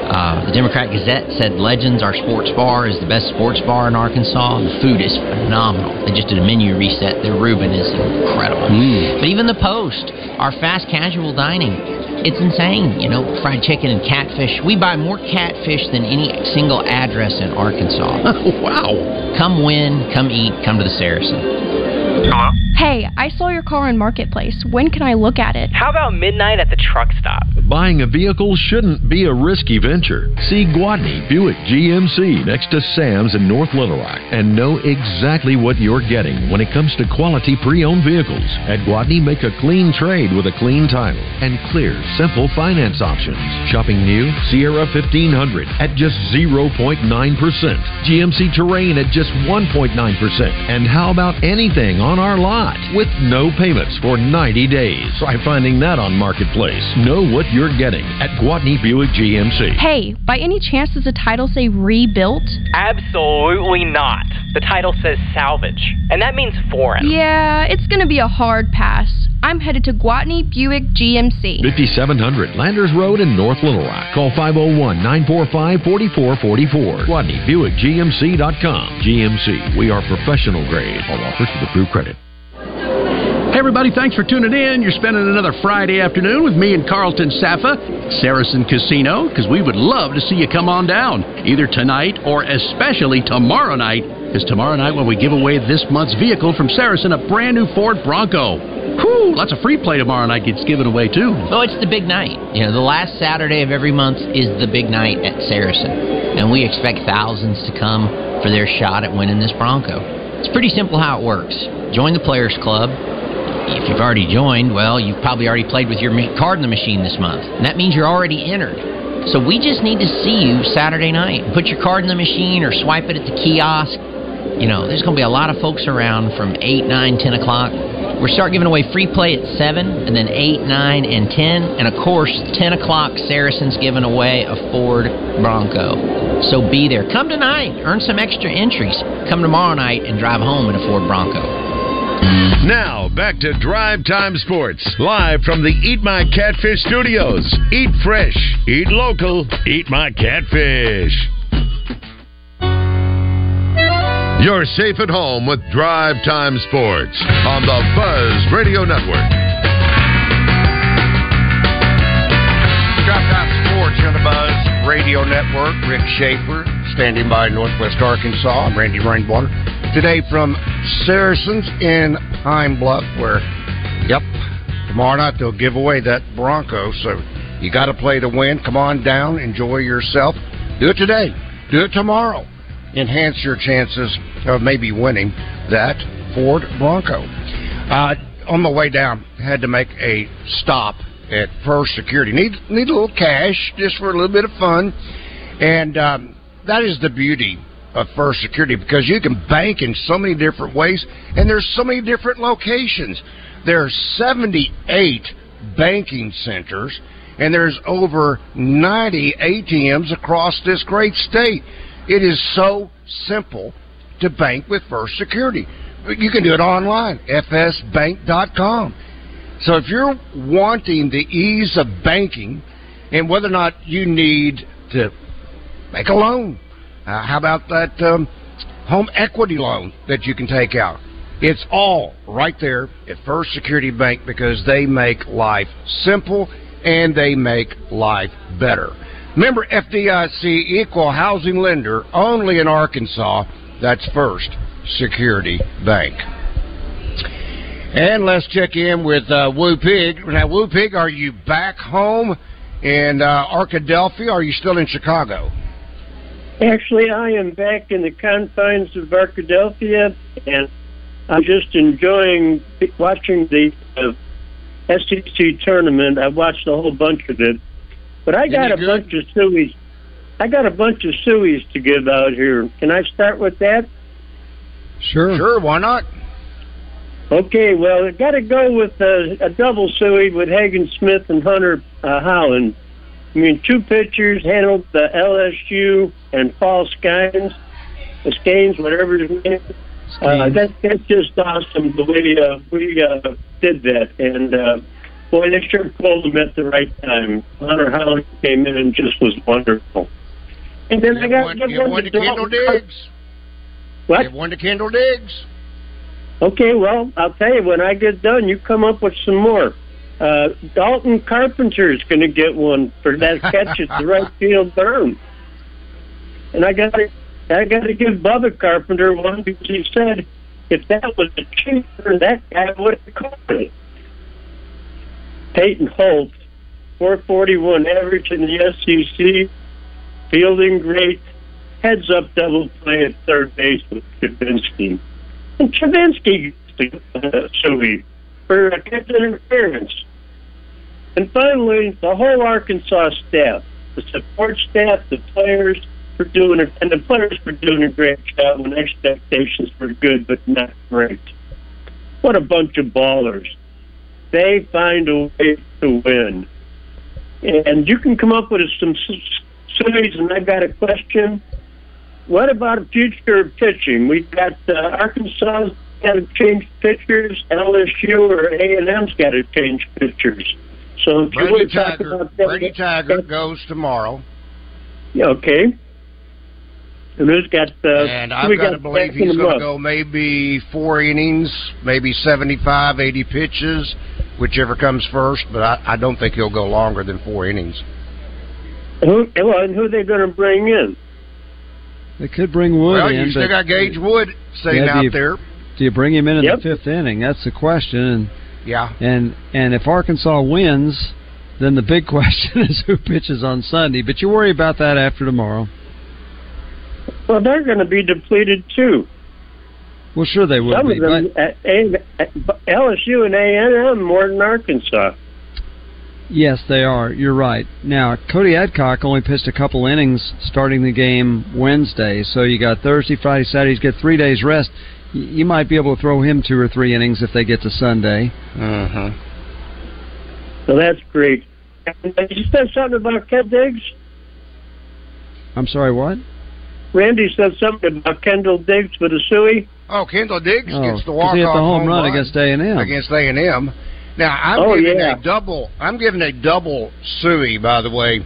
Uh, the Democrat Gazette said Legends, our sports bar, is the best sports bar in Arkansas. The food is phenomenal. They just did a menu reset. Their Reuben is incredible. Mm. But even the Post, our fast casual dining, it's insane. You know, fried chicken and catfish. We buy more catfish than any single address in Arkansas. *laughs* wow. Come win, come eat, come to the Saracen. Hello? Hey, I saw your car in Marketplace. When can I look at it? How about midnight at the truck stop? Buying a vehicle shouldn't be a risky venture. See Gwatney Buick GMC next to Sam's in North Little Rock and know exactly what you're getting when it comes to quality pre-owned vehicles. At Gwatney, make a clean trade with a clean title and clear, simple finance options. Shopping new Sierra 1500 at just 0.9%, GMC Terrain at just 1.9%, and how about anything on our lot with no payments for 90 days? Try finding that on Marketplace. Know what you're getting at Gwatney Buick GMC. Hey, by any chance does the title say rebuilt? Absolutely not. The title says salvage, and that means foreign. Yeah, it's gonna be a hard pass. I'm headed to Gwatney Buick GMC. 5700 Landers Road in North Little Rock. Call 501 945 4444. Gwatney Buick GMC.com. GMC, we are professional grade. All offers with approved credit. Everybody, thanks for tuning in. You're spending another Friday afternoon with me and Carlton Saffa, Saracen Casino, because we would love to see you come on down, either tonight or especially tomorrow night, because tomorrow night when we give away this month's vehicle from Saracen, a brand new Ford Bronco. Whew, lots of free play tomorrow night gets given away, too. Well, it's the big night. You know, the last Saturday of every month is the big night at Saracen, and we expect thousands to come for their shot at winning this Bronco. It's pretty simple how it works. Join the Players Club. If you've already joined, well, you've probably already played with your card in the machine this month, and that means you're already entered. So we just need to see you Saturday night. Put your card in the machine or swipe it at the kiosk. You know, there's going to be a lot of folks around from 8, 9, 10 o'clock. We're start giving away free play at 7, and then 8, 9, and 10. And of course, 10 o'clock, Saracen's giving away a Ford Bronco. So be there. Come tonight, earn some extra entries. Come tomorrow night and drive home in a Ford Bronco. Now, back to Drive Time Sports, live from the Eat My Catfish studios. Eat fresh, eat local, eat my catfish. You're safe at home with Drive Time Sports on the Buzz Radio Network. Drive Time Sports on the Buzz Radio Network. Rick Shaeffer standing by Northwest Arkansas. I'm Randy Rainwater. Today from Saracens in Pine Bluff, where, yep, tomorrow night they'll give away that Bronco. So you got to play to win. Come on down, enjoy yourself. Do it today. Do it tomorrow. Enhance your chances of maybe winning that Ford Bronco. Uh, on the way down, had to make a stop at First Security. Need need a little cash just for a little bit of fun, and um, that is the beauty of First Security because you can bank in so many different ways, and there's so many different locations. There are 78 banking centers, and there's over 90 ATMs across this great state. It is so simple to bank with First Security. You can do it online, fsbank.com. So if you're wanting the ease of banking and whether or not you need to make a loan, uh, how about that um, home equity loan that you can take out? It's all right there at First Security Bank because they make life simple and they make life better. Member FDIC equal housing lender only in Arkansas. That's First Security Bank. And let's check in with uh, Woo Pig. Now, Woo Pig, are you back home in uh, Arkadelphia? Are you still in Chicago? Actually, I am back in the confines of Arkadelphia, and I'm just enjoying watching the uh, SEC tournament. I watched a whole bunch of it, but I got a good? bunch of sueys. I got a bunch of sueys to give out here. Can I start with that? Sure. Sure, why not? Okay, well, I got to go with uh, a double suey with Hagen Smith and Hunter uh, Hollan. I mean, two pitchers handled the LSU and Paul Skenes, the Skenes, whatever his name. is. Uh, that, that's just awesome the way uh, we uh, did that, and uh, boy, they sure pulled him at the right time. Hunter Hollan came in and just was wonderful. And then I got one, to give one to Kendall. Diggs. What? Give one to Kendall Diggs. Okay, well, I'll tell you when I get done, you come up with some more. Uh, Dalton Carpenter's going to get one for that catch at the right field berm. And I got to, I got to give Bubba Carpenter one because he said if that was a cheater, that guy would have caught it. Peyton Holt, 441 average in the SEC, fielding great, heads up double play at third base with Kavinsky. And the uh, Suey for a catch interference. And finally, the whole Arkansas staff, the support staff, the players for doing it, and the players for doing a great job when expectations were good but not great. What a bunch of ballers. They find a way to win. And you can come up with some series, and I've got a question. What about the future of pitching? We've got uh, Arkansas got to change pitchers, LSU or A&M's got to change pitchers. So if you Brady want Tiger, about that, Brady Tygart goes tomorrow. Yeah, okay. And who's got uh, And I've we got to believe he's going to go maybe four innings, maybe 75, 80 pitches, whichever comes first. But I, I don't think he'll go longer than four innings. Who, well, and who are they going to bring in? They could bring Wood well, in. you still but got Gage Wood sitting Yeah, out you- there. Do you bring him in in Yep. the fifth inning? That's the question. And Yeah. and and if Arkansas wins, then the big *laughs* question is who pitches on Sunday. But you worry about that after tomorrow. Well, they're going to be depleted too. Well, sure they will Some be. of them, at A, at LSU and A&M more than Arkansas. Yes, they are. You're right. Now, Cody Adcock only pitched a couple innings starting the game Wednesday, so you got Thursday, Friday, Saturday. You get three days rest. Y- You might be able to throw him two or three innings if they get to Sunday. Uh-huh. So that's great. And you said something about Ken Diggs? I'm sorry, what? Randy said something about Kendall Diggs for the Suey. Oh, Kendall Diggs Oh, gets the 'cause walk he hit off the home run against A&M. Against A and M. Now I'm Oh, giving yeah. a double. I'm giving a double suey, by the way,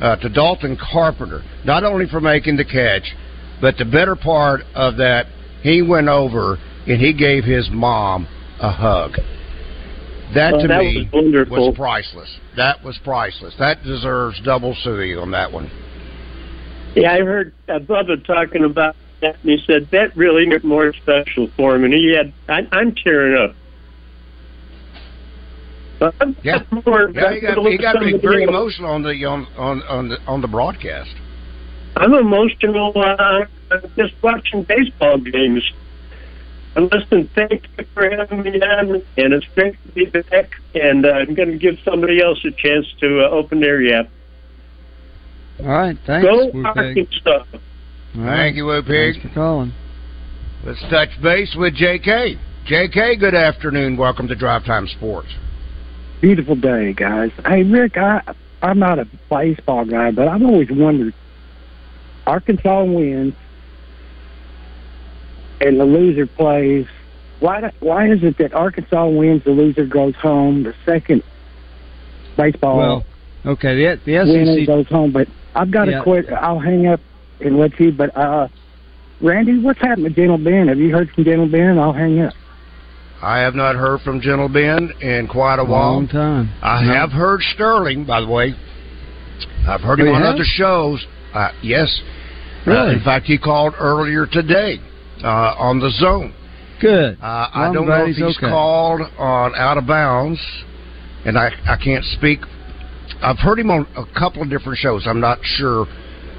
uh, to Dalton Carpenter. Not only for making the catch, but the better part of that, he went over and he gave his mom a hug. That Oh, to that me was was priceless. That was priceless. That deserves double suey on that one. Yeah, I heard uh, Bubba talking about that, and he said that really made more special for him. And he had, I, I'm tearing up. But Yeah. more, Yeah, he got, he got to be very emotional on the on on on the on the broadcast. I'm emotional uh, just watching baseball games. And listen, thank you for having me on, and it's great to be back. And uh, I'm going to give somebody else a chance to uh, open their yap. All right, thanks. Go Woo Pig. Arkansas. All right. Thank you, Woo Pig. Thanks for calling. Let's touch base with J.K. J.K., good afternoon. Welcome to Drive Time Sports. Beautiful day, guys. Hey, Rick, I I'm not a baseball guy, but I've always wondered. Arkansas wins, and the loser plays. Why? do- Why is it that Arkansas wins, the loser goes home? The second baseball Well, okay, the, the winner SEC. goes home. But I've got to Yeah. quit. I'll hang up and let you. But uh, Randy, what's happened to Gentle Ben? Have you heard from Gentle Ben? I'll hang up. I have not heard from Gentle Ben in quite a while. Long time. I No. have heard Sterling, by the way. I've heard him Oh, on have? other shows. Uh, yes. Uh, in fact, he called earlier today uh, on the zone. Good. Uh, I Well, don't know if he's okay. called on out of bounds, and I I can't speak. I've heard him on a couple of different shows. I'm not sure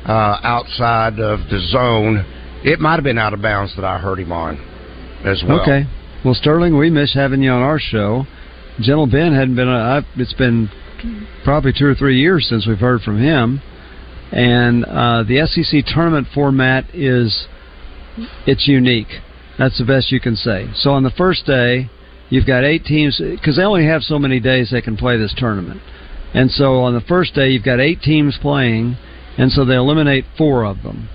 uh, outside of the zone. It might have been out of bounds that I heard him on as well. Okay. Well, Sterling, we miss having you on our show. Gentle Ben hadn't been. Uh, it's been probably two or three years since we've heard from him. And uh, the SEC tournament format is it's unique. That's the best you can say. So on the first day, you've got eight teams because they only have so many days they can play this tournament. And so on the first day, you've got eight teams playing, and so they eliminate four of them.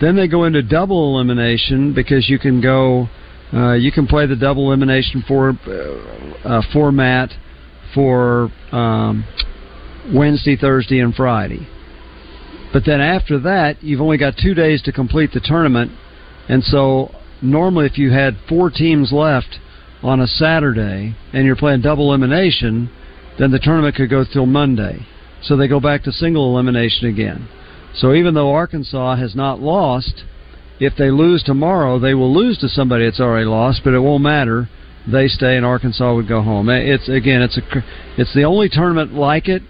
Then they go into double elimination because you can go, uh, you can play the double elimination for uh, format for um, Wednesday, Thursday, and Friday. But then after that, you've only got two days to complete the tournament, and so normally if you had four teams left on a Saturday and you're playing double elimination, then the tournament could go till Monday. So they go back to single elimination again. So even though Arkansas has not lost, if they lose tomorrow, they will lose to somebody that's already lost, but it won't matter. They stay, and Arkansas would go home. It's again, it's a, it's the only tournament like it.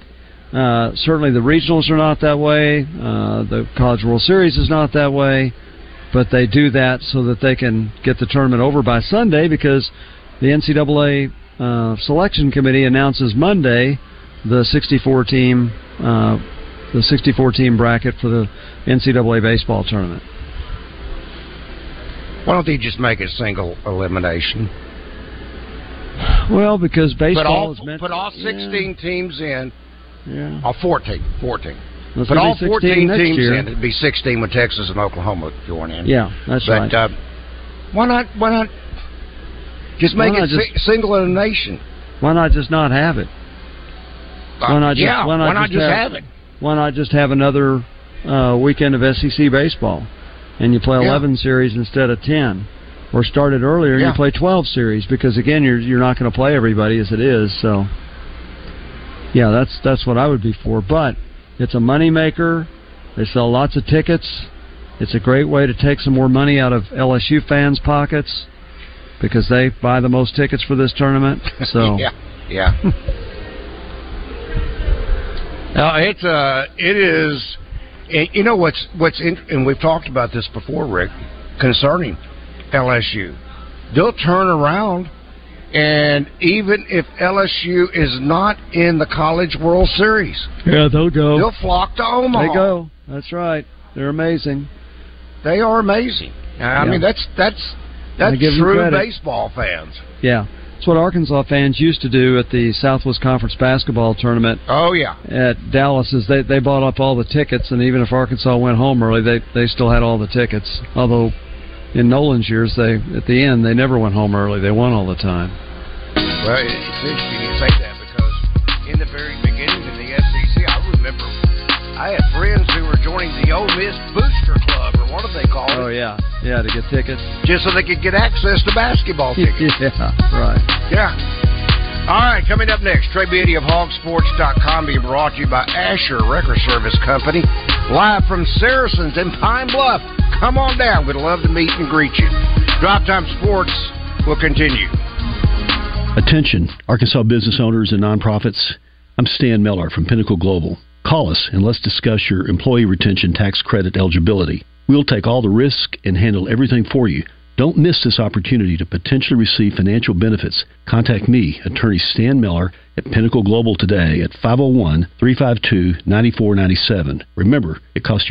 Uh, certainly, the regionals are not that way. Uh, the College World Series is not that way, but they do that so that they can get the tournament over by Sunday because the NCAA uh, selection committee announces Monday the 64 team uh, the 64 team bracket for the NCAA baseball tournament. Why don't they just make it single elimination? Well, because baseball all, is meant put all 16 teams in. Yeah. Or 14. 14. Let's put say all 14 teams year. in. It'd be 16 with Texas and Oklahoma join in. Yeah, that's but, right. Uh, why not? Why not? Just Why make not it si- in single nation. Why not just not have it? Why not just, Uh, yeah, why not, just have, it? Why not just have another uh, weekend of SEC baseball, and you play Yeah. 11 series instead of 10, or start it earlier and Yeah. you play 12 series because again you're you're not going to play everybody as it is. So, yeah, that's that's what I would be for. But it's a money maker. They sell lots of tickets. It's a great way to take some more money out of LSU fans' pockets because they buy the most tickets for this tournament. *laughs* So. yeah, yeah. *laughs* now it's uh, it is. You know what's what's in, and we've talked about this before, Rick, concerning LSU. They'll turn around, and even if LSU is not in the College World Series, Yeah, they'll go. they'll flock to Omaha. They go. That's right. They're amazing. They are amazing. I Yeah. mean, that's that's that's true baseball fans. Yeah. It's what Arkansas fans used to do at the Southwest Conference basketball tournament Oh yeah. at Dallas is they they bought up all the tickets and even if Arkansas went home early they they still had all the tickets. Although in Nolan's years they at the end they never went home early. They won all the time. Well, it's interesting you say that because in the very beginning of the SEC, I remember I had friends who were joining the Ole Miss Booster Club, or what do they call it? Oh yeah. Yeah, to get tickets. Just so they could get access to basketball *laughs* tickets. yeah, right. yeah. All right, coming up next, Trey Biddy of HawgSports.com being brought to you by Asher Record Service Company, live from Saracens in Pine Bluff. Come on down. We'd love to meet and greet you. Drive Time Sports will continue. Attention, Arkansas business owners and nonprofits. I'm Stan Miller from Pinnacle Global. Call us and let's discuss your employee retention tax credit eligibility. We'll take all the risk and handle everything for you. Don't miss this opportunity to potentially receive financial benefits. Contact me, attorney Stan Miller, at Pinnacle Global today at 501 352 9497. Remember, it costs you